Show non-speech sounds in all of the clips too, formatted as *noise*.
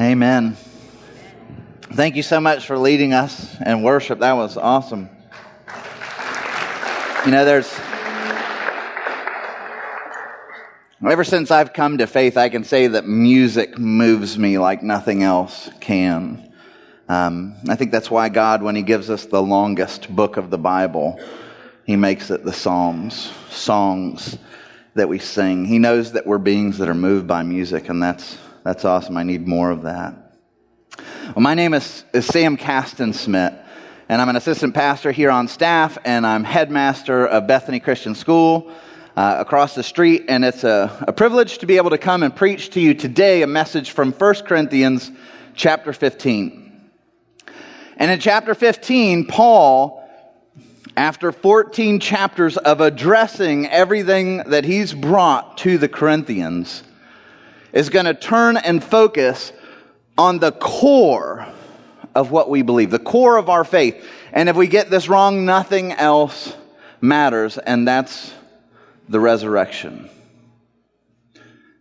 Amen. Thank you so much for leading us in worship. That was awesome. You know, there's. Ever since I've come to faith, I can say that music moves me like nothing else can. Um, I think that's why God, when He gives us the longest book of the Bible, He makes it the Psalms, songs that we sing. He knows that we're beings that are moved by music, and that's that's awesome. I need more of that. Well, my name is, is Sam Caston Smith, and I'm an assistant pastor here on staff, and I'm headmaster of Bethany Christian School uh, across the street. And it's a, a privilege to be able to come and preach to you today a message from 1 Corinthians chapter 15. And in chapter 15, Paul, after 14 chapters of addressing everything that he's brought to the Corinthians, is going to turn and focus on the core of what we believe, the core of our faith. And if we get this wrong, nothing else matters, and that's the resurrection.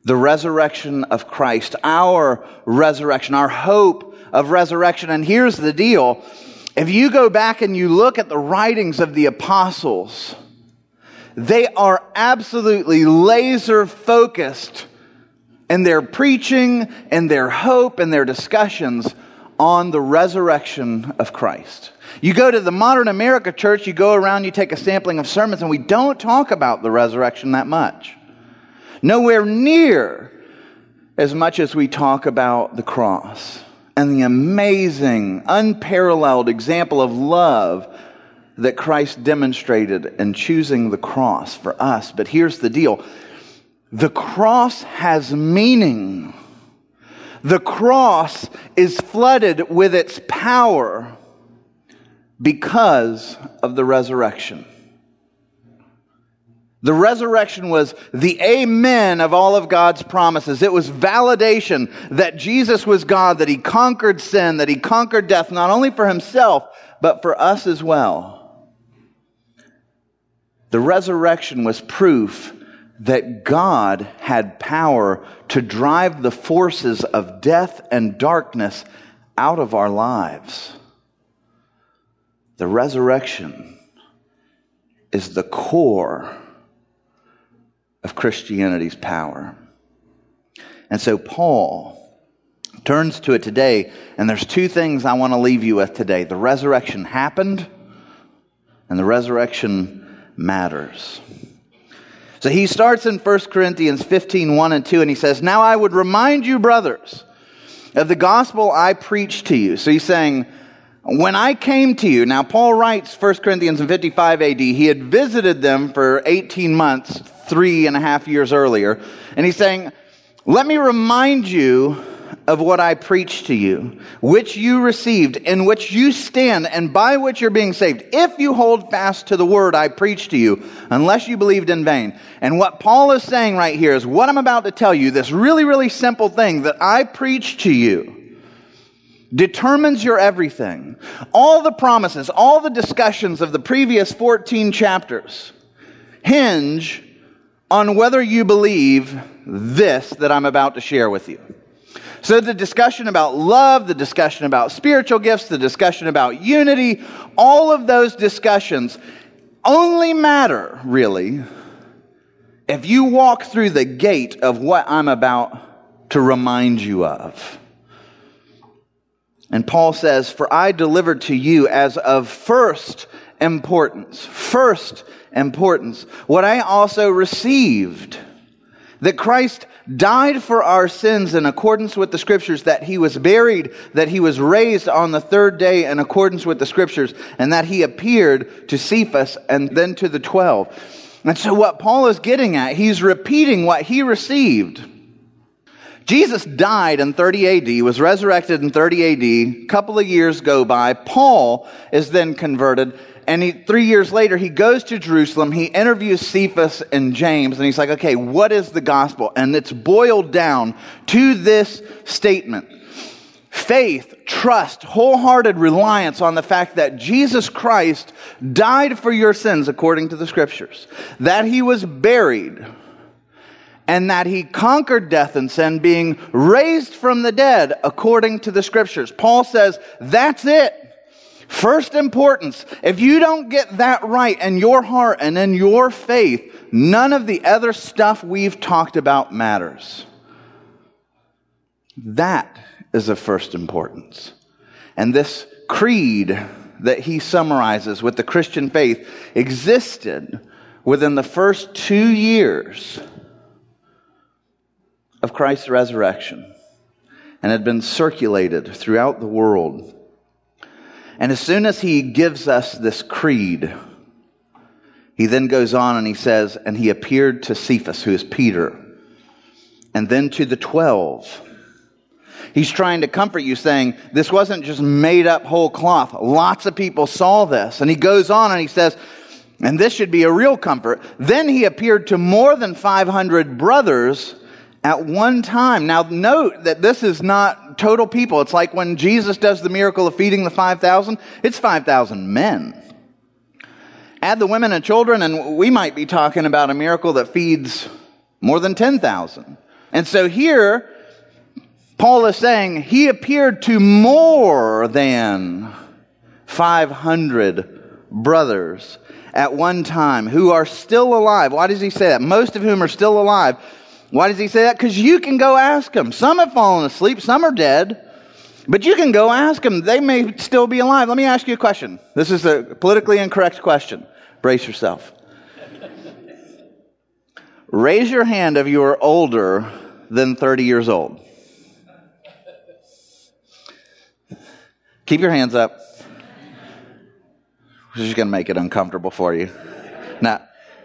The resurrection of Christ, our resurrection, our hope of resurrection. And here's the deal if you go back and you look at the writings of the apostles, they are absolutely laser focused and their preaching and their hope and their discussions on the resurrection of Christ. You go to the modern America church, you go around, you take a sampling of sermons, and we don't talk about the resurrection that much. Nowhere near as much as we talk about the cross and the amazing, unparalleled example of love that Christ demonstrated in choosing the cross for us. But here's the deal the cross has meaning. The cross is flooded with its power because of the resurrection. The resurrection was the amen of all of God's promises. It was validation that Jesus was God, that he conquered sin, that he conquered death, not only for himself, but for us as well. The resurrection was proof that God had power to drive the forces of death and darkness out of our lives. The resurrection is the core of Christianity's power. And so Paul turns to it today, and there's two things I want to leave you with today. The resurrection happened, and the resurrection matters. So he starts in 1 Corinthians 15, 1 and 2, and he says, Now I would remind you, brothers, of the gospel I preached to you. So he's saying, when I came to you, now Paul writes 1 Corinthians in 55 AD, he had visited them for 18 months, three and a half years earlier, and he's saying, let me remind you of what I preached to you, which you received, in which you stand, and by which you're being saved, if you hold fast to the word I preached to you, unless you believed in vain. And what Paul is saying right here is what I'm about to tell you, this really, really simple thing that I preached to you determines your everything. All the promises, all the discussions of the previous 14 chapters hinge on whether you believe this that I'm about to share with you. So, the discussion about love, the discussion about spiritual gifts, the discussion about unity, all of those discussions only matter, really, if you walk through the gate of what I'm about to remind you of. And Paul says, For I delivered to you as of first importance, first importance, what I also received that Christ died for our sins in accordance with the scriptures, that he was buried, that he was raised on the third day in accordance with the scriptures, and that he appeared to Cephas and then to the twelve. And so what Paul is getting at, he's repeating what he received. Jesus died in 30 AD, was resurrected in 30 AD. A couple of years go by. Paul is then converted and he, three years later, he goes to Jerusalem. He interviews Cephas and James, and he's like, okay, what is the gospel? And it's boiled down to this statement faith, trust, wholehearted reliance on the fact that Jesus Christ died for your sins according to the scriptures, that he was buried, and that he conquered death and sin, being raised from the dead according to the scriptures. Paul says, that's it. First importance. If you don't get that right in your heart and in your faith, none of the other stuff we've talked about matters. That is of first importance. And this creed that he summarizes with the Christian faith existed within the first two years of Christ's resurrection and had been circulated throughout the world. And as soon as he gives us this creed, he then goes on and he says, And he appeared to Cephas, who is Peter, and then to the twelve. He's trying to comfort you, saying, This wasn't just made up whole cloth. Lots of people saw this. And he goes on and he says, and this should be a real comfort. Then he appeared to more than 500 brothers at one time. Now, note that this is not total people. It's like when Jesus does the miracle of feeding the 5,000, it's 5,000 men. Add the women and children, and we might be talking about a miracle that feeds more than 10,000. And so here, Paul is saying he appeared to more than 500 brothers at one time who are still alive. Why does he say that? Most of whom are still alive. Why does he say that? Because you can go ask them. Some have fallen asleep, some are dead. But you can go ask them. They may still be alive. Let me ask you a question. This is a politically incorrect question. Brace yourself. Raise your hand if you are older than 30 years old. Keep your hands up. We're just going to make it uncomfortable for you. Now,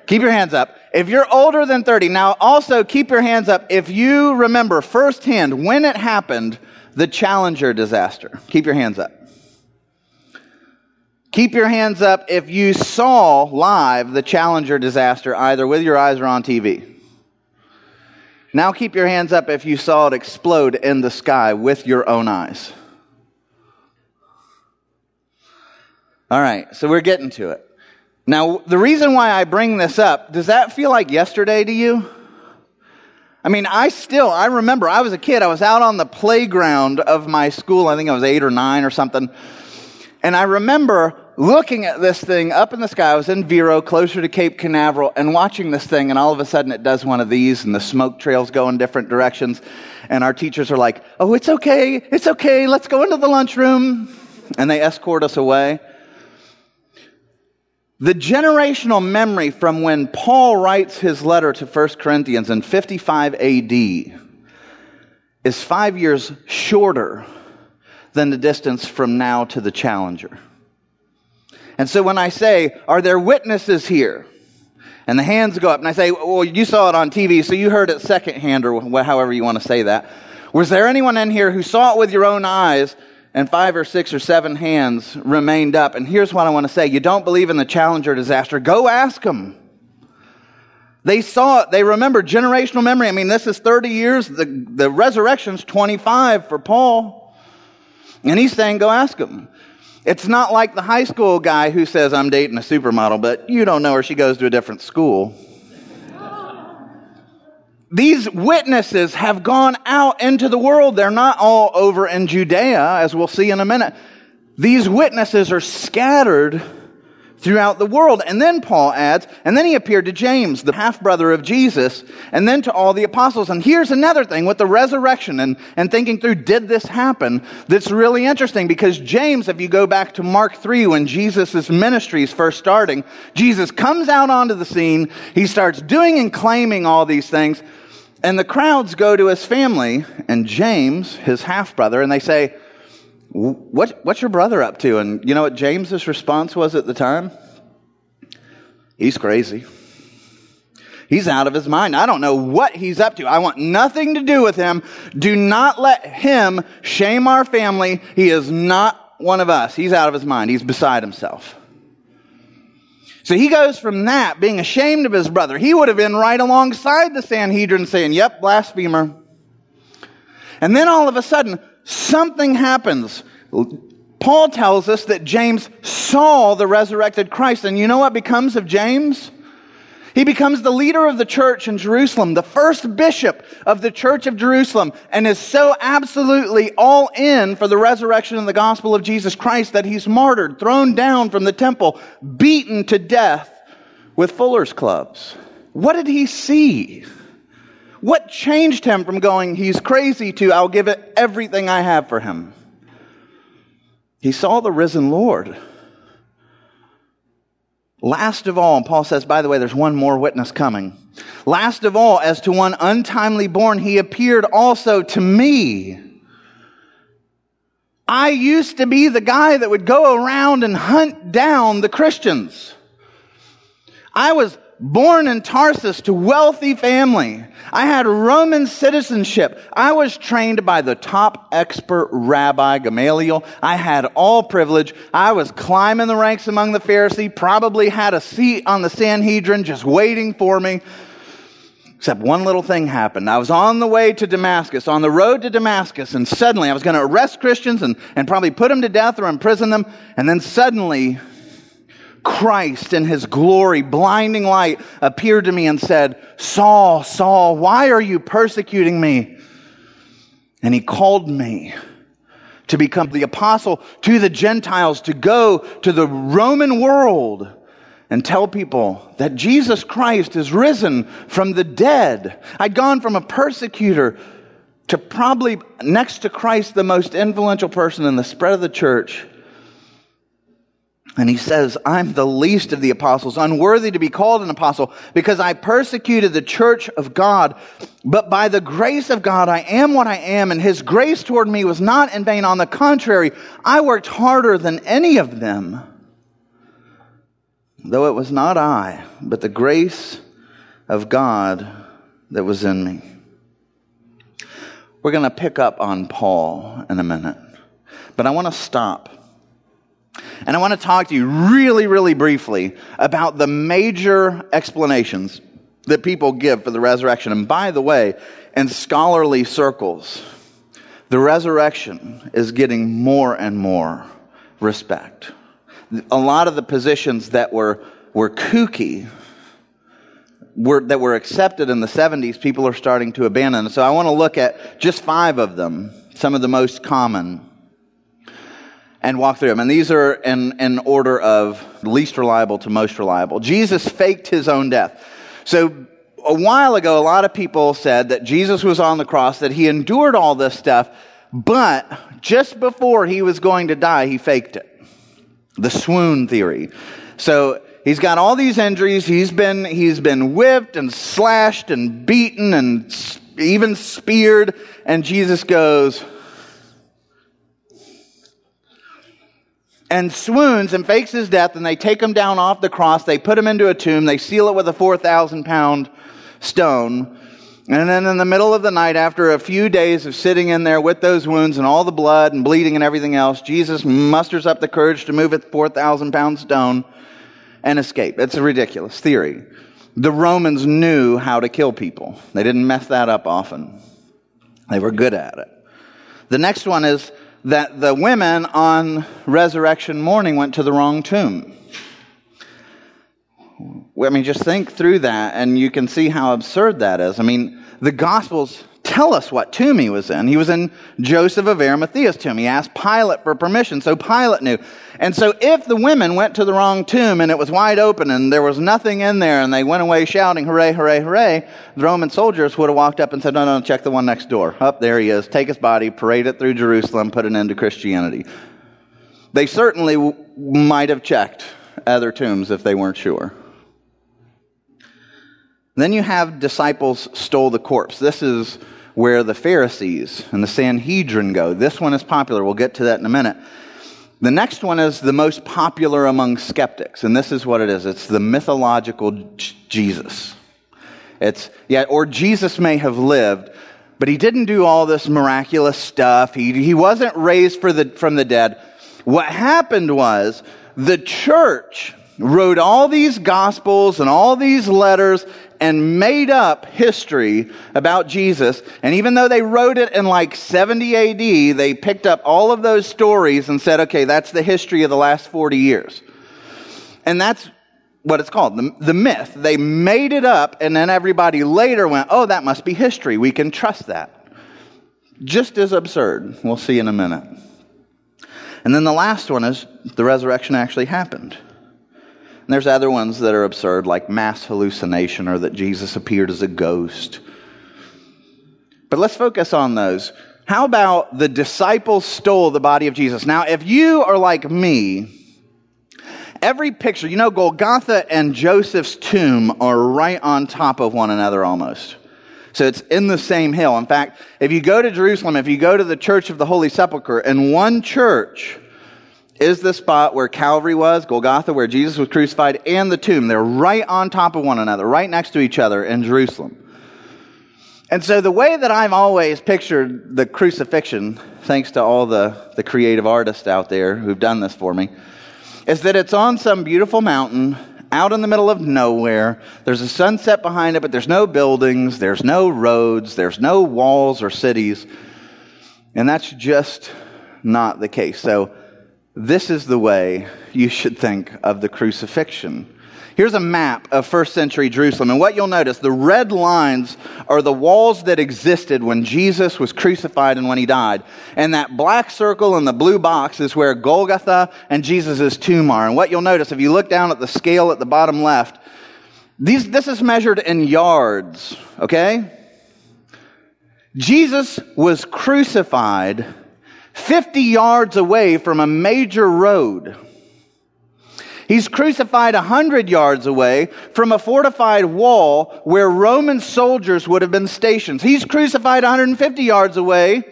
keep your hands up. If you're older than 30, now also keep your hands up if you remember firsthand when it happened the Challenger disaster. Keep your hands up. Keep your hands up if you saw live the Challenger disaster, either with your eyes or on TV. Now keep your hands up if you saw it explode in the sky with your own eyes. All right, so we're getting to it. Now, the reason why I bring this up, does that feel like yesterday to you? I mean, I still, I remember I was a kid. I was out on the playground of my school. I think I was eight or nine or something. And I remember looking at this thing up in the sky. I was in Vero, closer to Cape Canaveral, and watching this thing. And all of a sudden it does one of these and the smoke trails go in different directions. And our teachers are like, Oh, it's okay. It's okay. Let's go into the lunchroom. And they escort us away. The generational memory from when Paul writes his letter to 1 Corinthians in 55 AD is five years shorter than the distance from now to the challenger. And so when I say, Are there witnesses here? And the hands go up, and I say, Well, you saw it on TV, so you heard it secondhand, or however you want to say that. Was there anyone in here who saw it with your own eyes and five or six or seven hands remained up. And here's what I want to say. You don't believe in the Challenger disaster. Go ask them. They saw it. They remember generational memory. I mean, this is 30 years. The, the resurrection's 25 for Paul. And he's saying, go ask them. It's not like the high school guy who says, I'm dating a supermodel, but you don't know her. She goes to a different school. These witnesses have gone out into the world. They're not all over in Judea, as we'll see in a minute. These witnesses are scattered throughout the world. And then Paul adds, and then he appeared to James, the half brother of Jesus, and then to all the apostles. And here's another thing with the resurrection and, and thinking through, did this happen? That's really interesting because James, if you go back to Mark 3, when Jesus' ministry is first starting, Jesus comes out onto the scene. He starts doing and claiming all these things. And the crowds go to his family and James, his half brother, and they say, what, What's your brother up to? And you know what James's response was at the time? He's crazy. He's out of his mind. I don't know what he's up to. I want nothing to do with him. Do not let him shame our family. He is not one of us. He's out of his mind. He's beside himself. So he goes from that, being ashamed of his brother. He would have been right alongside the Sanhedrin saying, Yep, blasphemer. And then all of a sudden, something happens. Paul tells us that James saw the resurrected Christ. And you know what becomes of James? He becomes the leader of the church in Jerusalem, the first bishop of the church of Jerusalem, and is so absolutely all in for the resurrection and the gospel of Jesus Christ that he's martyred, thrown down from the temple, beaten to death with fuller's clubs. What did he see? What changed him from going, he's crazy, to I'll give it everything I have for him? He saw the risen Lord. Last of all, Paul says, by the way, there's one more witness coming. Last of all, as to one untimely born, he appeared also to me. I used to be the guy that would go around and hunt down the Christians. I was born in Tarsus to wealthy family. I had Roman citizenship. I was trained by the top expert rabbi Gamaliel. I had all privilege. I was climbing the ranks among the Pharisees, probably had a seat on the Sanhedrin just waiting for me. Except one little thing happened. I was on the way to Damascus, on the road to Damascus, and suddenly I was going to arrest Christians and, and probably put them to death or imprison them. And then suddenly Christ in his glory, blinding light, appeared to me and said, Saul, Saul, why are you persecuting me? And he called me to become the apostle to the Gentiles, to go to the Roman world and tell people that Jesus Christ is risen from the dead. I'd gone from a persecutor to probably next to Christ, the most influential person in the spread of the church and he says, I'm the least of the apostles, unworthy to be called an apostle, because I persecuted the church of God. But by the grace of God, I am what I am, and his grace toward me was not in vain. On the contrary, I worked harder than any of them. Though it was not I, but the grace of God that was in me. We're going to pick up on Paul in a minute, but I want to stop and I want to talk to you really, really briefly about the major explanations that people give for the resurrection. And by the way, in scholarly circles, the resurrection is getting more and more respect. A lot of the positions that were, were kooky, were, that were accepted in the 70s, people are starting to abandon. So I want to look at just five of them, some of the most common and walk through them. And these are in, in order of least reliable to most reliable. Jesus faked his own death. So a while ago, a lot of people said that Jesus was on the cross, that he endured all this stuff, but just before he was going to die, he faked it. The swoon theory. So he's got all these injuries. He's been, he's been whipped and slashed and beaten and even speared. And Jesus goes, and swoons and fakes his death, and they take him down off the cross. They put him into a tomb. They seal it with a 4,000 pound stone. And then in the middle of the night, after a few days of sitting in there with those wounds and all the blood and bleeding and everything else, Jesus musters up the courage to move a 4,000 pound stone and escape. It's a ridiculous theory. The Romans knew how to kill people. They didn't mess that up often. They were good at it. The next one is that the women on resurrection morning went to the wrong tomb. I mean, just think through that and you can see how absurd that is. I mean, the Gospels tell us what tomb he was in. He was in Joseph of Arimathea's tomb. He asked Pilate for permission, so Pilate knew. And so if the women went to the wrong tomb and it was wide open and there was nothing in there and they went away shouting, hooray, hooray, hooray, the Roman soldiers would have walked up and said, no, no, check the one next door. Up oh, there he is. Take his body, parade it through Jerusalem, put an end to Christianity. They certainly w- might have checked other tombs if they weren't sure. Then you have disciples stole the corpse. This is where the Pharisees and the Sanhedrin go. This one is popular. We'll get to that in a minute. The next one is the most popular among skeptics, and this is what it is. It's the mythological Jesus. It's, yeah, or Jesus may have lived, but he didn't do all this miraculous stuff. He, he wasn't raised the, from the dead. What happened was the church wrote all these gospels and all these letters and made up history about Jesus. And even though they wrote it in like 70 AD, they picked up all of those stories and said, okay, that's the history of the last 40 years. And that's what it's called, the, the myth. They made it up, and then everybody later went, oh, that must be history. We can trust that. Just as absurd. We'll see in a minute. And then the last one is the resurrection actually happened. And there's other ones that are absurd, like mass hallucination or that Jesus appeared as a ghost. But let's focus on those. How about the disciples stole the body of Jesus? Now, if you are like me, every picture, you know, Golgotha and Joseph's tomb are right on top of one another almost. So it's in the same hill. In fact, if you go to Jerusalem, if you go to the Church of the Holy Sepulchre, in one church is the spot where Calvary was, Golgotha, where Jesus was crucified, and the tomb. They're right on top of one another, right next to each other in Jerusalem. And so the way that I've always pictured the crucifixion, thanks to all the, the creative artists out there who've done this for me, is that it's on some beautiful mountain out in the middle of nowhere. There's a sunset behind it, but there's no buildings, there's no roads, there's no walls or cities. And that's just not the case. So, this is the way you should think of the crucifixion. Here's a map of first century Jerusalem. And what you'll notice, the red lines are the walls that existed when Jesus was crucified and when he died. And that black circle and the blue box is where Golgotha and Jesus' tomb are. And what you'll notice, if you look down at the scale at the bottom left, these, this is measured in yards, okay? Jesus was crucified 50 yards away from a major road. He's crucified 100 yards away from a fortified wall where Roman soldiers would have been stationed. He's crucified 150 yards away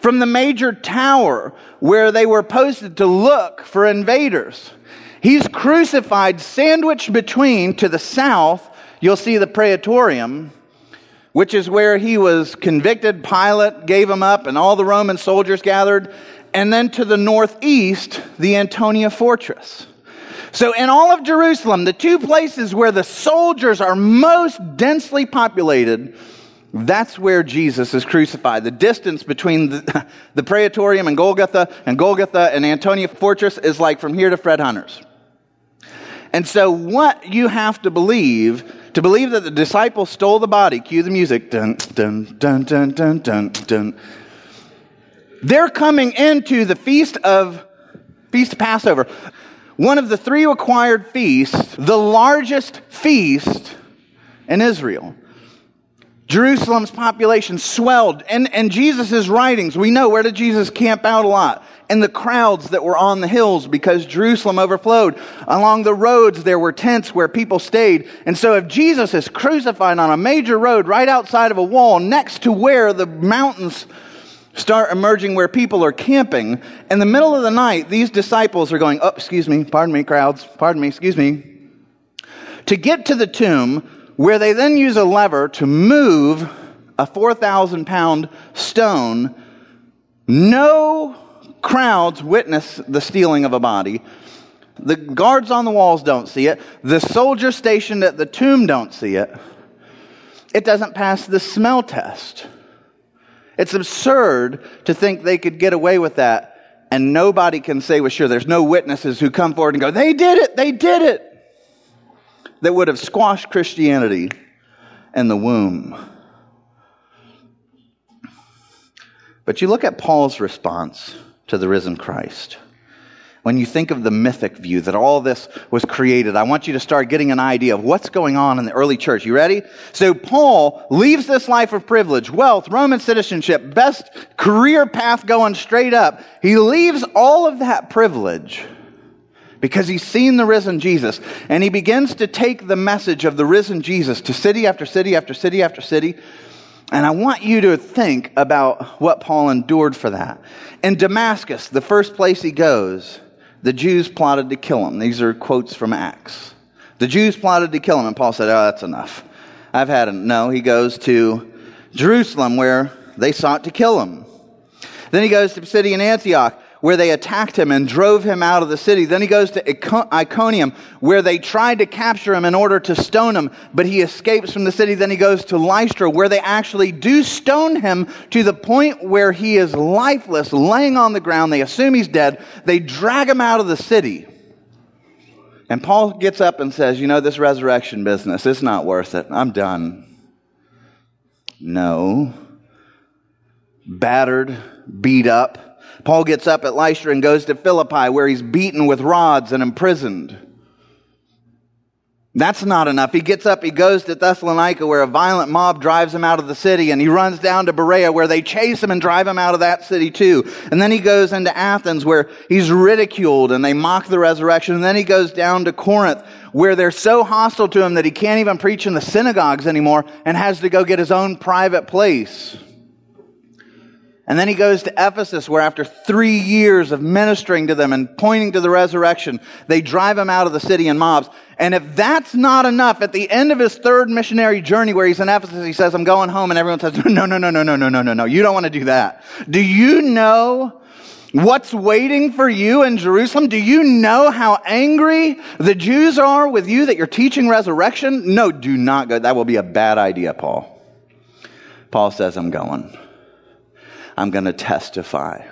from the major tower where they were posted to look for invaders. He's crucified sandwiched between to the south, you'll see the praetorium, which is where he was convicted. Pilate gave him up, and all the Roman soldiers gathered. And then to the northeast, the Antonia fortress. So, in all of Jerusalem, the two places where the soldiers are most densely populated, that's where Jesus is crucified. The distance between the, *laughs* the Praetorium and Golgotha and Golgotha and Antonia Fortress is like from here to Fred Hunter's. And so, what you have to believe, to believe that the disciples stole the body, cue the music, dun, dun, dun, dun, dun, dun, dun. They're coming into the feast of, feast of Passover one of the three required feasts, the largest feast in Israel. Jerusalem's population swelled. And, and Jesus' writings, we know where did Jesus camp out a lot? In the crowds that were on the hills because Jerusalem overflowed. Along the roads, there were tents where people stayed. And so if Jesus is crucified on a major road right outside of a wall next to where the mountains start emerging where people are camping. In the middle of the night, these disciples are going, oh, excuse me, pardon me, crowds, pardon me, excuse me, to get to the tomb where they then use a lever to move a 4,000 pound stone. No crowds witness the stealing of a body. The guards on the walls don't see it. The soldiers stationed at the tomb don't see it. It doesn't pass the smell test. It's absurd to think they could get away with that and nobody can say with sure. There's no witnesses who come forward and go, they did it, they did it. That would have squashed Christianity in the womb. But you look at Paul's response to the risen Christ when you think of the mythic view that all this was created, I want you to start getting an idea of what's going on in the early church. You ready? So Paul leaves this life of privilege, wealth, Roman citizenship, best career path going straight up. He leaves all of that privilege because he's seen the risen Jesus and he begins to take the message of the risen Jesus to city after city after city after city. And I want you to think about what Paul endured for that. In Damascus, the first place he goes, the Jews plotted to kill him. These are quotes from Acts. The Jews plotted to kill him, and Paul said, Oh, that's enough. I've had it. No, he goes to Jerusalem where they sought to kill him. Then he goes to the city in Antioch where they attacked him and drove him out of the city. Then he goes to Iconium, where they tried to capture him in order to stone him, but he escapes from the city. Then he goes to Lystra, where they actually do stone him to the point where he is lifeless, laying on the ground. They assume he's dead. They drag him out of the city. And Paul gets up and says, You know, this resurrection business, it's not worth it. I'm done. No. Battered, beat up. Paul gets up at Lystra and goes to Philippi where he's beaten with rods and imprisoned. That's not enough. He gets up, he goes to Thessalonica where a violent mob drives him out of the city and he runs down to Berea where they chase him and drive him out of that city too. And then he goes into Athens where he's ridiculed and they mock the resurrection. And then he goes down to Corinth where they're so hostile to him that he can't even preach in the synagogues anymore and has to go get his own private place. And then he goes to Ephesus, where after three years of ministering to them and pointing to the resurrection, they drive him out of the city in mobs. And if that's not enough, at the end of his third missionary journey where he's in Ephesus, he says, I'm going home. And everyone says, no, no, no, no, no, no, no, no, no. You don't want to do that. Do you know what's waiting for you in Jerusalem? Do you know how angry the Jews are with you that you're teaching resurrection? No, do not go. That will be a bad idea, Paul. Paul says, I'm going. I'm going to testify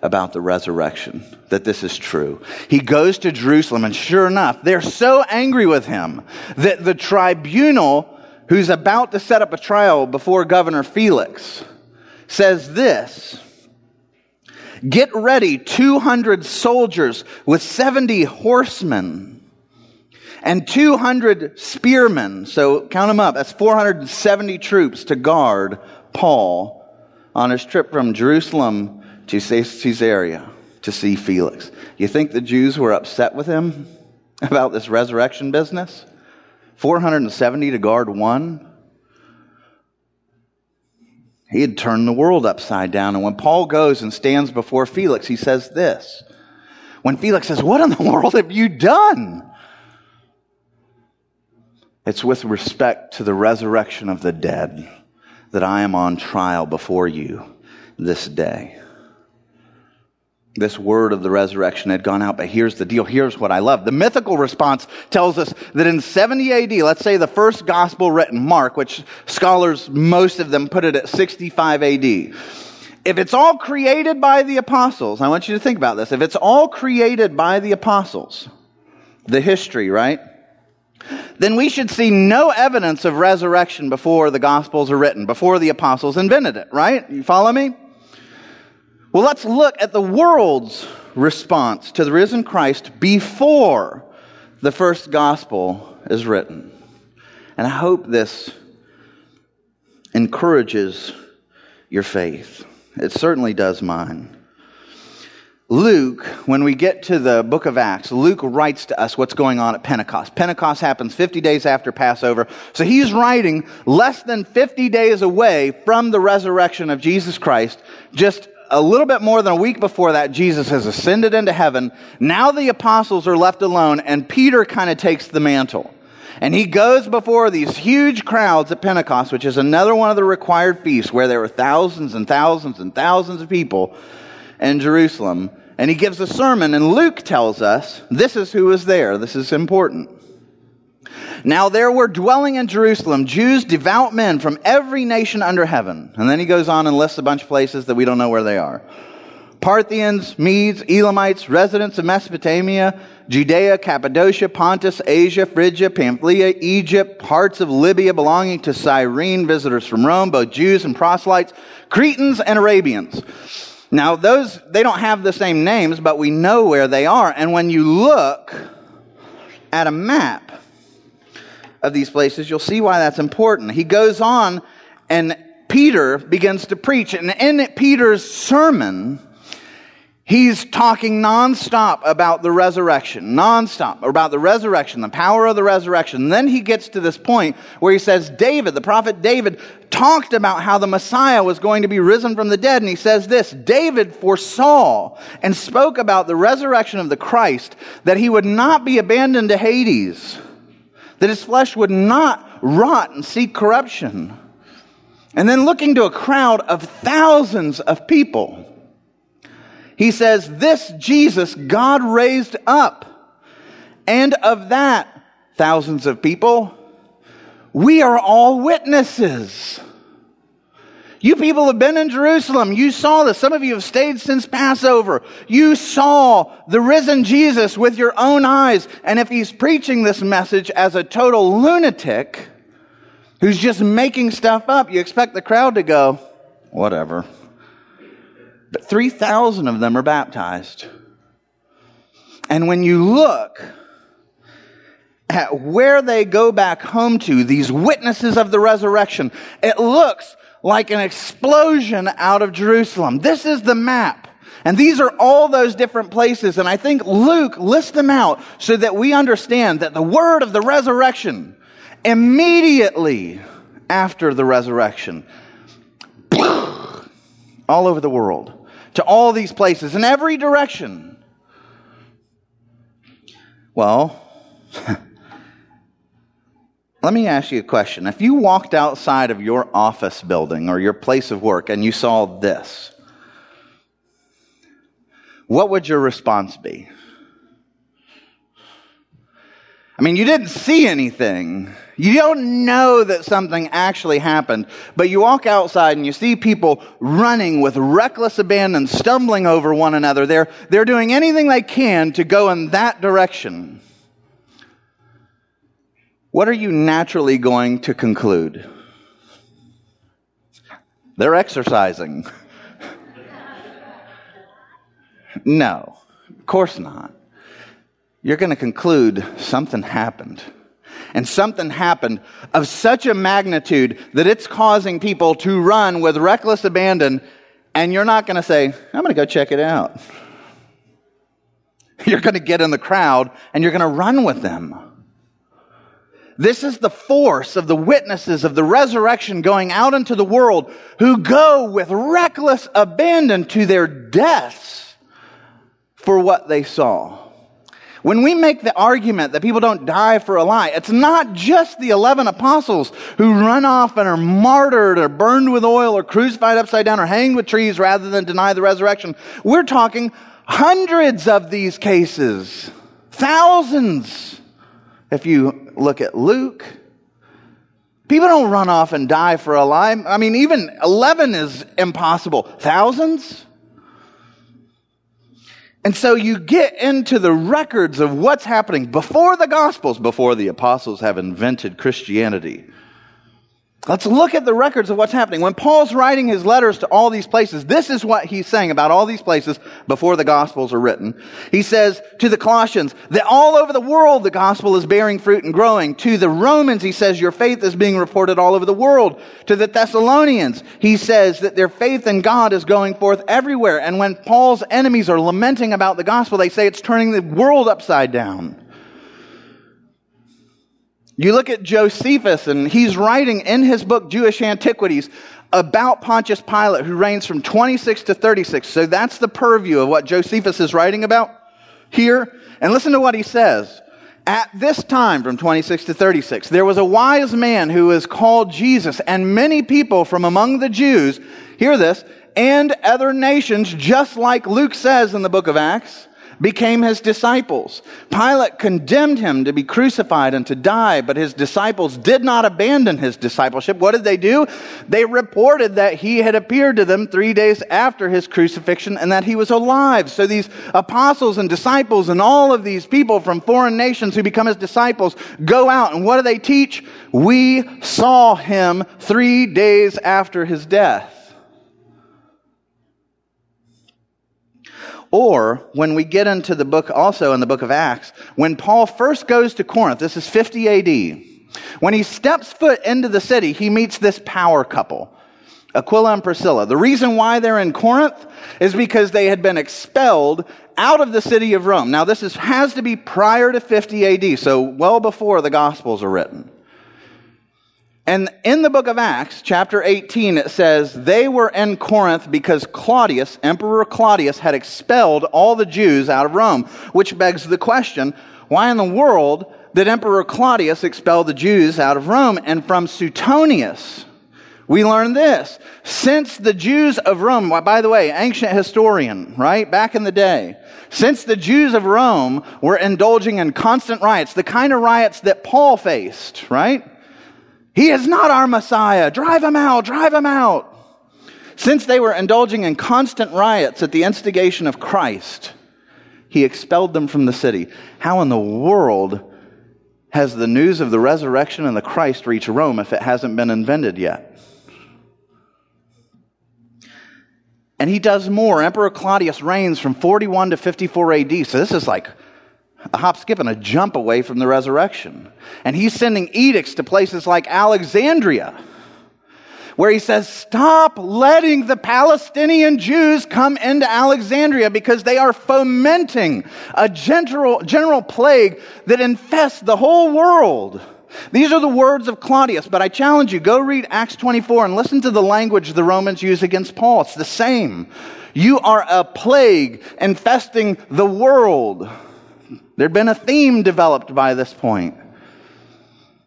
about the resurrection, that this is true. He goes to Jerusalem, and sure enough, they're so angry with him that the tribunal, who's about to set up a trial before Governor Felix, says this Get ready 200 soldiers with 70 horsemen and 200 spearmen. So count them up. That's 470 troops to guard Paul on his trip from Jerusalem to Caesarea to see Felix. You think the Jews were upset with him *laughs* about this resurrection business? 470 to guard one? He had turned the world upside down. And when Paul goes and stands before Felix, he says this. When Felix says, What in the world have you done? It's with respect to the resurrection of the dead that I am on trial before you this day. This word of the resurrection had gone out, but here's the deal. Here's what I love. The mythical response tells us that in 70 AD, let's say the first gospel written, Mark, which scholars, most of them put it at 65 AD. If it's all created by the apostles, I want you to think about this. If it's all created by the apostles, the history, right? Then we should see no evidence of resurrection before the Gospels are written, before the apostles invented it, right? You follow me? Well, let's look at the world's response to the risen Christ before the first Gospel is written. And I hope this encourages your faith. It certainly does mine. Luke, when we get to the book of Acts, Luke writes to us what's going on at Pentecost. Pentecost happens 50 days after Passover. So he's writing less than 50 days away from the resurrection of Jesus Christ. Just a little bit more than a week before that, Jesus has ascended into heaven. Now the apostles are left alone and Peter kind of takes the mantle. And he goes before these huge crowds at Pentecost, which is another one of the required feasts where there were thousands and thousands and thousands of people in Jerusalem and he gives a sermon, and Luke tells us this is who is there. This is important. Now there were dwelling in Jerusalem Jews, devout men from every nation under heaven. And then he goes on and lists a bunch of places that we don't know where they are. Parthians, Medes, Elamites, residents of Mesopotamia, Judea, Cappadocia, Pontus, Asia, Phrygia, Pamphylia, Egypt, parts of Libya belonging to Cyrene, visitors from Rome, both Jews and proselytes, Cretans and Arabians. Now, those, they don't have the same names, but we know where they are. And when you look at a map of these places, you'll see why that's important. He goes on, and Peter begins to preach. And in Peter's sermon, He's talking nonstop about the resurrection, nonstop about the resurrection, the power of the resurrection. And then he gets to this point where he says, David, the prophet David, talked about how the Messiah was going to be risen from the dead. And he says this David foresaw and spoke about the resurrection of the Christ, that he would not be abandoned to Hades, that his flesh would not rot and seek corruption. And then looking to a crowd of thousands of people he says, This Jesus God raised up. And of that, thousands of people, we are all witnesses. You people have been in Jerusalem. You saw this. Some of you have stayed since Passover. You saw the risen Jesus with your own eyes. And if he's preaching this message as a total lunatic who's just making stuff up, you expect the crowd to go, whatever. But 3,000 of them are baptized. And when you look at where they go back home to, these witnesses of the resurrection, it looks like an explosion out of Jerusalem. This is the map. And these are all those different places. And I think Luke lists them out so that we understand that the word of the resurrection, immediately after the resurrection, *clears throat* all over the world, to all these places, in every direction. Well, *laughs* Let me ask you a question. If you walked outside of your office building or your place of work and you saw this, what would your response be? I mean, you didn't see anything. You don't know that something actually happened, but you walk outside and you see people running with reckless abandon, stumbling over one another. They're, they're doing anything they can to go in that direction what are you naturally going to conclude? They're exercising. *laughs* no, of course not. You're going to conclude something happened. And something happened of such a magnitude that it's causing people to run with reckless abandon, and you're not going to say, I'm going to go check it out. *laughs* You're going to get in the crowd and you're going to run with them. This is the force of the witnesses of the resurrection going out into the world who go with reckless abandon to their deaths for what they saw. When we make the argument that people don't die for a lie, it's not just the 11 apostles who run off and are martyred or burned with oil or crucified upside down or hanged with trees rather than deny the resurrection. We're talking hundreds of these cases, thousands. If you look at Luke, people don't run off and die for a lie. I mean, even 11 is impossible. Thousands? And so you get into the records of what's happening before the Gospels, before the apostles have invented Christianity. Let's look at the records of what's happening. When Paul's writing his letters to all these places, this is what he's saying about all these places before the Gospels are written. He says to the Colossians that all over the world the Gospel is bearing fruit and growing. To the Romans, he says your faith is being reported all over the world. To the Thessalonians, he says that their faith in God is going forth everywhere. And when Paul's enemies are lamenting about the Gospel, they say it's turning the world upside down. You look at Josephus, and he's writing in his book, Jewish Antiquities, about Pontius Pilate, who reigns from 26 to 36. So that's the purview of what Josephus is writing about here. And listen to what he says. At this time, from 26 to 36, there was a wise man who was called Jesus, and many people from among the Jews, hear this, and other nations, just like Luke says in the book of Acts, became his disciples. Pilate condemned him to be crucified and to die, but his disciples did not abandon his discipleship. What did they do? They reported that he had appeared to them three days after his crucifixion and that he was alive. So these apostles and disciples and all of these people from foreign nations who become his disciples go out and what do they teach? We saw him three days after his death. Or when we get into the book, also in the book of Acts, when Paul first goes to Corinth, this is 50 AD, when he steps foot into the city, he meets this power couple, Aquila and Priscilla. The reason why they're in Corinth is because they had been expelled out of the city of Rome. Now, this is, has to be prior to 50 AD, so well before the Gospels are written. And in the book of Acts, chapter 18, it says, They were in Corinth because Claudius, Emperor Claudius, had expelled all the Jews out of Rome, which begs the question, why in the world did Emperor Claudius expel the Jews out of Rome? And from Suetonius, we learn this. Since the Jews of Rome, by the way, ancient historian, right? Back in the day, since the Jews of Rome were indulging in constant riots, the kind of riots that Paul faced, right? He is not our Messiah. Drive him out. Drive him out. Since they were indulging in constant riots at the instigation of Christ, he expelled them from the city. How in the world has the news of the resurrection and the Christ reached Rome if it hasn't been invented yet? And he does more. Emperor Claudius reigns from 41 to 54 AD. So this is like a hop, skip, and a jump away from the resurrection. And he's sending edicts to places like Alexandria where he says, Stop letting the Palestinian Jews come into Alexandria because they are fomenting a general, general plague that infests the whole world. These are the words of Claudius, but I challenge you go read Acts 24 and listen to the language the Romans use against Paul. It's the same. You are a plague infesting the world. There'd been a theme developed by this point.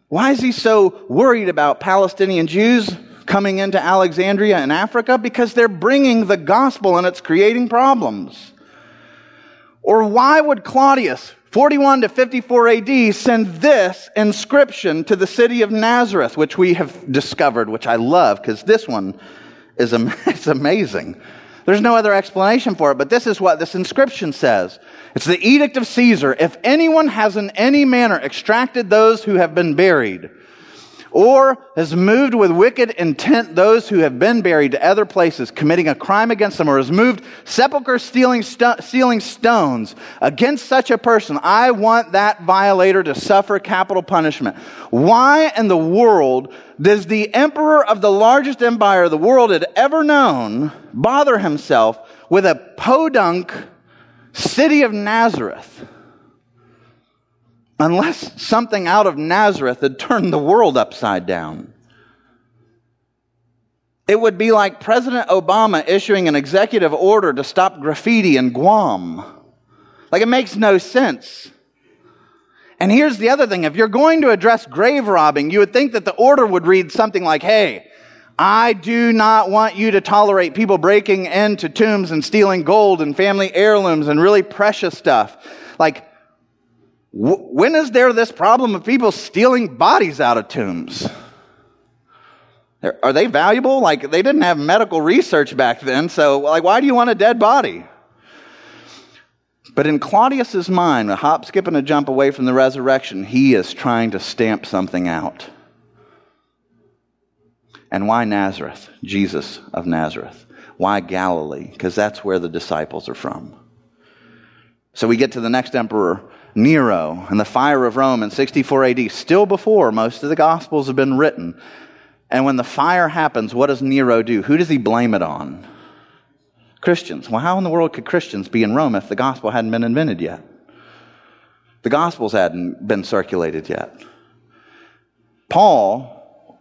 Why is he so worried about Palestinian Jews? coming into Alexandria in Africa? Because they're bringing the gospel and it's creating problems. Or why would Claudius, 41 to 54 AD, send this inscription to the city of Nazareth, which we have discovered, which I love because this one is *laughs* it's amazing. There's no other explanation for it, but this is what this inscription says. It's the edict of Caesar. If anyone has in any manner extracted those who have been buried, or has moved with wicked intent those who have been buried to other places, committing a crime against them, or has moved sepulchre stealing, st- stealing stones against such a person, I want that violator to suffer capital punishment. Why in the world does the emperor of the largest empire the world had ever known bother himself with a podunk city of Nazareth? Unless something out of Nazareth had turned the world upside down. It would be like President Obama issuing an executive order to stop graffiti in Guam. Like it makes no sense. And here's the other thing. If you're going to address grave robbing, you would think that the order would read something like, hey, I do not want you to tolerate people breaking into tombs and stealing gold and family heirlooms and really precious stuff. Like, when is there this problem of people stealing bodies out of tombs? Are they valuable? Like, they didn't have medical research back then, so, like, why do you want a dead body? But in Claudius's mind, a hop, skip, and a jump away from the resurrection, he is trying to stamp something out. And why Nazareth? Jesus of Nazareth. Why Galilee? Because that's where the disciples are from. So we get to the next emperor, Nero and the fire of Rome in 64 AD, still before most of the Gospels have been written. And when the fire happens, what does Nero do? Who does he blame it on? Christians. Well, how in the world could Christians be in Rome if the gospel hadn't been invented yet? The gospels hadn't been circulated yet. Paul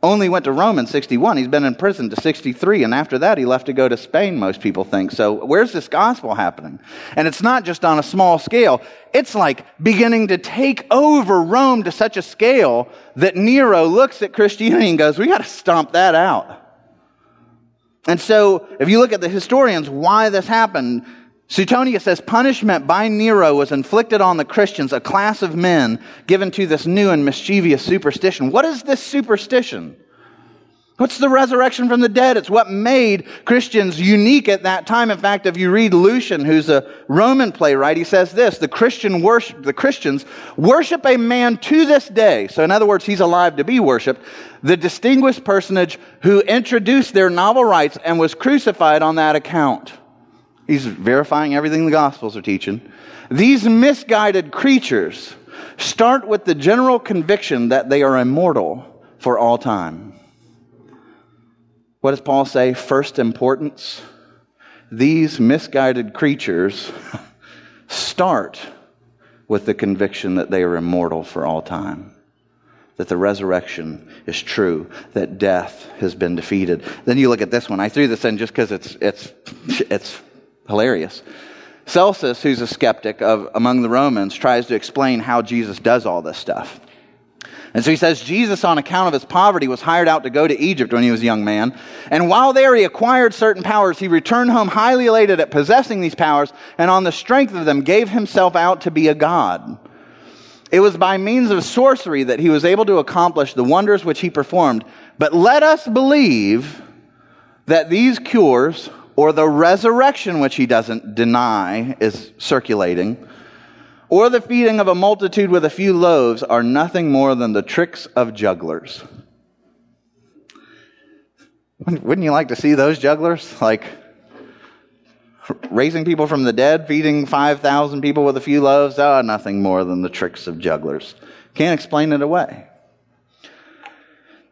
only went to Rome in 61. He's been in prison to 63, and after that, he left to go to Spain, most people think. So, where's this gospel happening? And it's not just on a small scale, it's like beginning to take over Rome to such a scale that Nero looks at Christianity and goes, We got to stomp that out. And so, if you look at the historians, why this happened, Suetonius says punishment by Nero was inflicted on the Christians, a class of men given to this new and mischievous superstition. What is this superstition? What's the resurrection from the dead? It's what made Christians unique at that time. In fact, if you read Lucian, who's a Roman playwright, he says this, the Christian worship, the Christians worship a man to this day. So in other words, he's alive to be worshiped. The distinguished personage who introduced their novel rites and was crucified on that account. He's verifying everything the Gospels are teaching. These misguided creatures start with the general conviction that they are immortal for all time. What does Paul say? First importance. These misguided creatures *laughs* start with the conviction that they are immortal for all time that the resurrection is true, that death has been defeated. Then you look at this one. I threw this in just because it's, it's, *laughs* it's hilarious. Celsus, who's a skeptic of, among the Romans, tries to explain how Jesus does all this stuff. And so he says Jesus, on account of his poverty, was hired out to go to Egypt when he was a young man. And while there he acquired certain powers, he returned home highly elated at possessing these powers, and on the strength of them gave himself out to be a god. It was by means of sorcery that he was able to accomplish the wonders which he performed. But let us believe that these cures, or the resurrection, which he doesn't deny is circulating, or the feeding of a multitude with a few loaves are nothing more than the tricks of jugglers. Wouldn't you like to see those jugglers? Like raising people from the dead, feeding 5,000 people with a few loaves? Oh, nothing more than the tricks of jugglers. Can't explain it away.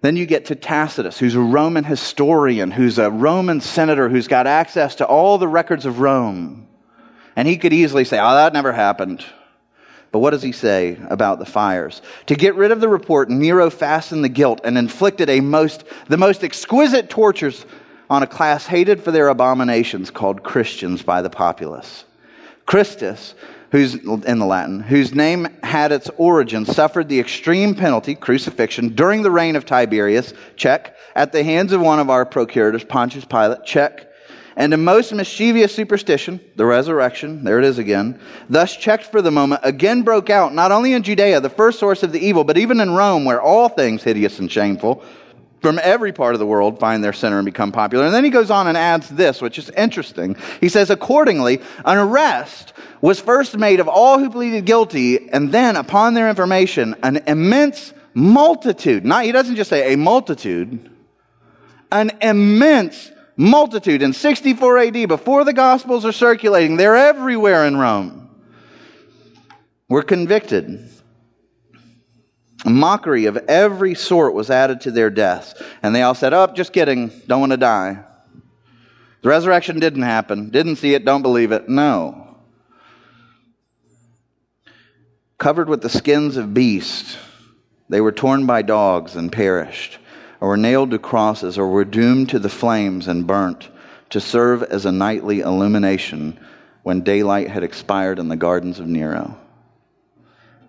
Then you get to Tacitus, who's a Roman historian, who's a Roman senator who's got access to all the records of Rome. And he could easily say, oh, that never happened. But what does he say about the fires? To get rid of the report, Nero fastened the guilt and inflicted a most, the most exquisite tortures on a class hated for their abominations called Christians by the populace. Christus who's in the Latin, whose name had its origin, suffered the extreme penalty, crucifixion, during the reign of Tiberius, check, at the hands of one of our procurators, Pontius Pilate, check, and a most mischievous superstition, the resurrection, there it is again, thus checked for the moment, again broke out, not only in Judea, the first source of the evil, but even in Rome, where all things hideous and shameful, from every part of the world find their center and become popular. And then he goes on and adds this, which is interesting. He says, accordingly, an arrest was first made of all who pleaded guilty, and then upon their information, an immense multitude, not, he doesn't just say a multitude, an immense multitude in 64 AD, before the Gospels are circulating, they're everywhere in Rome, were convicted mockery of every sort was added to their deaths. And they all said, Oh, just kidding. Don't want to die. The resurrection didn't happen. Didn't see it. Don't believe it. No. Covered with the skins of beasts, they were torn by dogs and perished, or were nailed to crosses, or were doomed to the flames and burnt to serve as a nightly illumination when daylight had expired in the gardens of Nero.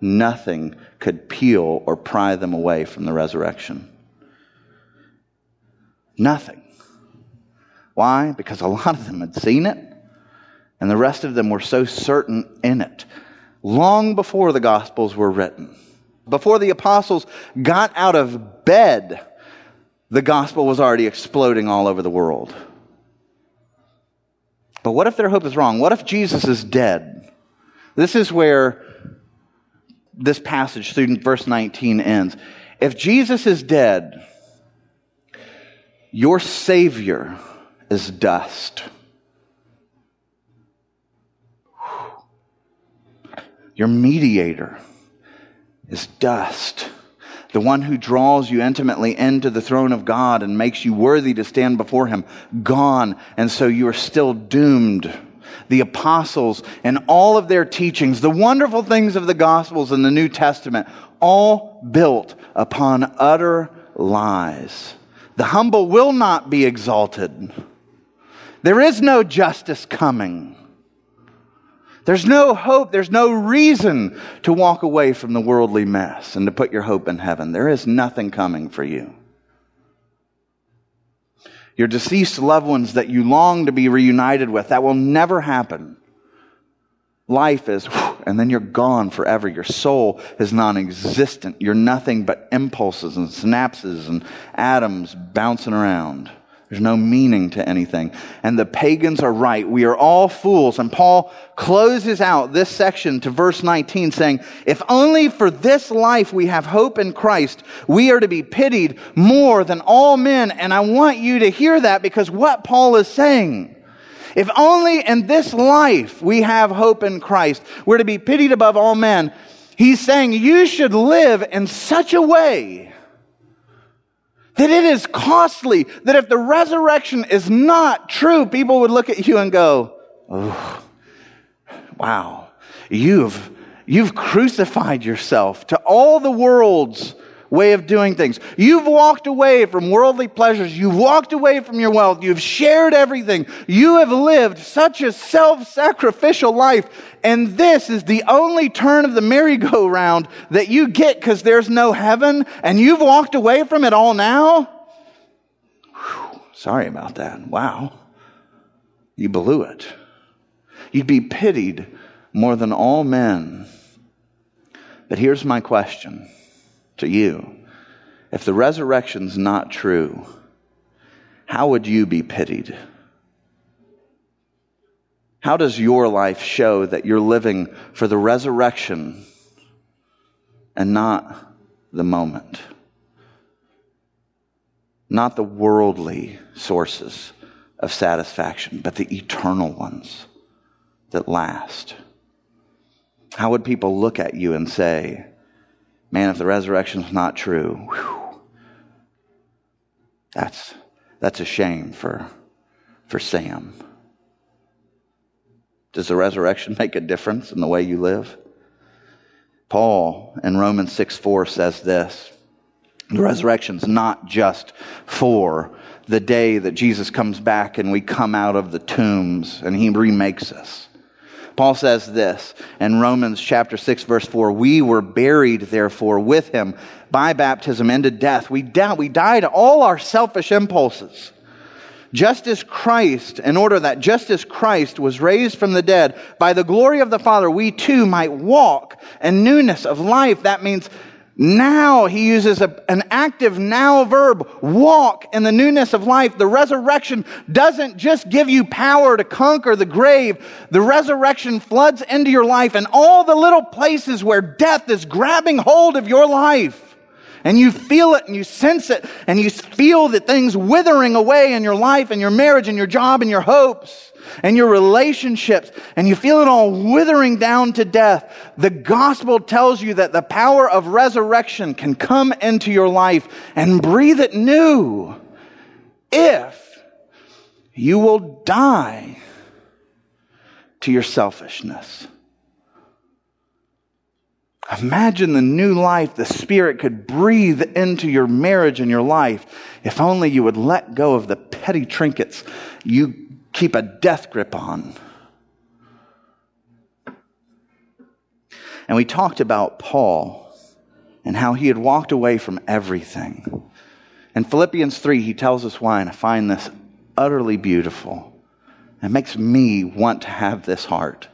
Nothing could peel or pry them away from the resurrection. Nothing. Why? Because a lot of them had seen it, and the rest of them were so certain in it long before the Gospels were written. Before the apostles got out of bed, the gospel was already exploding all over the world. But what if their hope is wrong? What if Jesus is dead? This is where this passage through verse 19 ends. If Jesus is dead, your Savior is dust. Your mediator is dust. The one who draws you intimately into the throne of God and makes you worthy to stand before Him, gone. And so you are still doomed the apostles, and all of their teachings, the wonderful things of the Gospels and the New Testament, all built upon utter lies. The humble will not be exalted. There is no justice coming. There's no hope. There's no reason to walk away from the worldly mess and to put your hope in heaven. There is nothing coming for you your deceased loved ones that you long to be reunited with. That will never happen. Life is, and then you're gone forever. Your soul is non existent. You're nothing but impulses and synapses and atoms bouncing around. There's no meaning to anything. And the pagans are right. We are all fools. And Paul closes out this section to verse 19 saying, If only for this life we have hope in Christ, we are to be pitied more than all men. And I want you to hear that because what Paul is saying. If only in this life we have hope in Christ, we're to be pitied above all men. He's saying you should live in such a way that it is costly, that if the resurrection is not true, people would look at you and go, oh, wow, you've, you've crucified yourself to all the world's way of doing things. You've walked away from worldly pleasures. You've walked away from your wealth. You've shared everything. You have lived such a self sacrificial life. And this is the only turn of the merry-go-round that you get because there's no heaven and you've walked away from it all now? Whew, sorry about that. Wow. You blew it. You'd be pitied more than all men. But here's my question to you. If the resurrection's not true, how would you be pitied? How does your life show that you're living for the resurrection and not the moment? Not the worldly sources of satisfaction, but the eternal ones that last. How would people look at you and say, man, if the resurrection's not true, whew, that's, that's a shame for, for Sam. Does the resurrection *laughs* make a difference in the way you live? Paul in Romans 6 4 says this the resurrection's not just for the day that Jesus comes back and we come out of the tombs and he remakes us. Paul says this in Romans chapter 6 verse 4, we were buried therefore with him by baptism into death. We, di- we died all our selfish impulses. Just as Christ, in order that just as Christ was raised from the dead by the glory of the Father, we too might walk in newness of life. That means now, he uses a, an active now verb, walk in the newness of life. The resurrection doesn't just give you power to conquer the grave. The resurrection floods into your life and all the little places where death is grabbing hold of your life. And you feel it and you sense it and you feel the things withering away in your life and your marriage and your job and your hopes and your relationships and you feel it all withering down to death. The gospel tells you that the power of resurrection can come into your life and breathe it new if you will die to your selfishness. Imagine the new life the Spirit could breathe into your marriage and your life if only you would let go of the petty trinkets you keep a death grip on. And we talked about Paul and how he had walked away from everything. In Philippians 3, he tells us why, and I find this utterly beautiful. It makes me want to have this heart.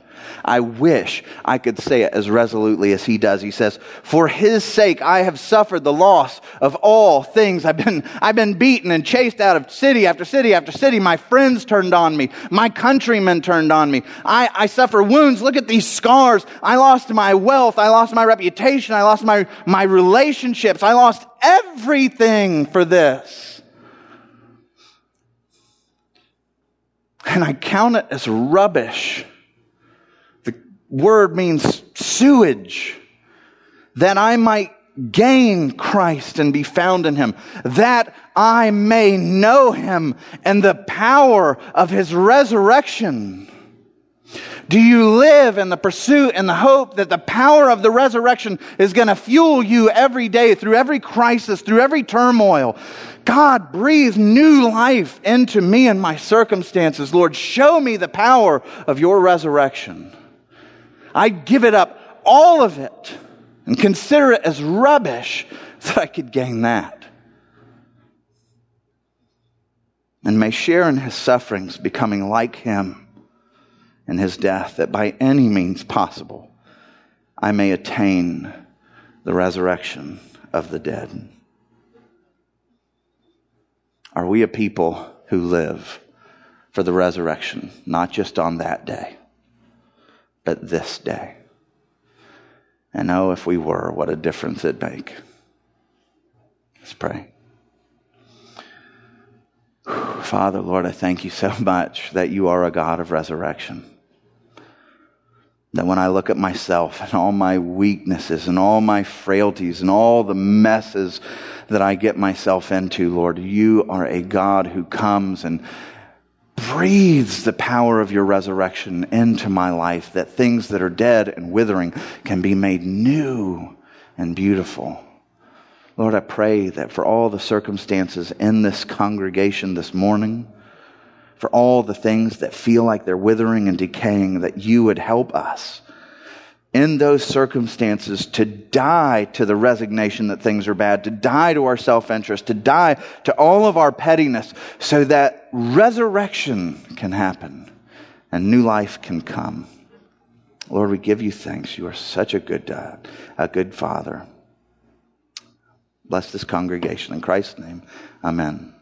I wish I could say it as resolutely as he does. He says, For his sake I have suffered the loss of all things. I've been, I've been beaten and chased out of city after city after city. My friends turned on me. My countrymen turned on me. I, I suffer wounds. Look at these scars. I lost my wealth. I lost my reputation. I lost my, my relationships. I lost everything for this. And I count it as rubbish word means sewage, that I might gain Christ and be found in him, that I may know him and the power of his resurrection. Do you live in the pursuit and the hope that the power of the resurrection is going to fuel you every day through every crisis, through every turmoil? God, breathe new life into me and my circumstances. Lord, show me the power of your resurrection. I'd give it up, all of it, and consider it as rubbish *laughs* that I could gain that. And may share in his sufferings, becoming like him in his death, that by any means possible I may attain the resurrection of the dead. Are we a people who live for the resurrection, not just on that day? But this day. And oh, if we were, what a difference it'd make. Let's pray. Father, Lord, I thank you so *laughs* much that you are a God of resurrection. That when I look at myself and all my weaknesses and all my frailties and all the messes that I get myself into, Lord, you are a God who comes and breathes the power of your resurrection into my life, that things that are dead and withering can be made new and beautiful. Lord, I pray that for all the circumstances in this congregation this morning, for all the things that feel like they're withering and decaying, that you would help us in those circumstances to die to the resignation that things are bad, to die to our self interest, to die to all of our pettiness, so that resurrection can happen and new life can come. Lord, we give you thanks. You are such a good dad, a good father. Bless this congregation. In Christ's name, amen.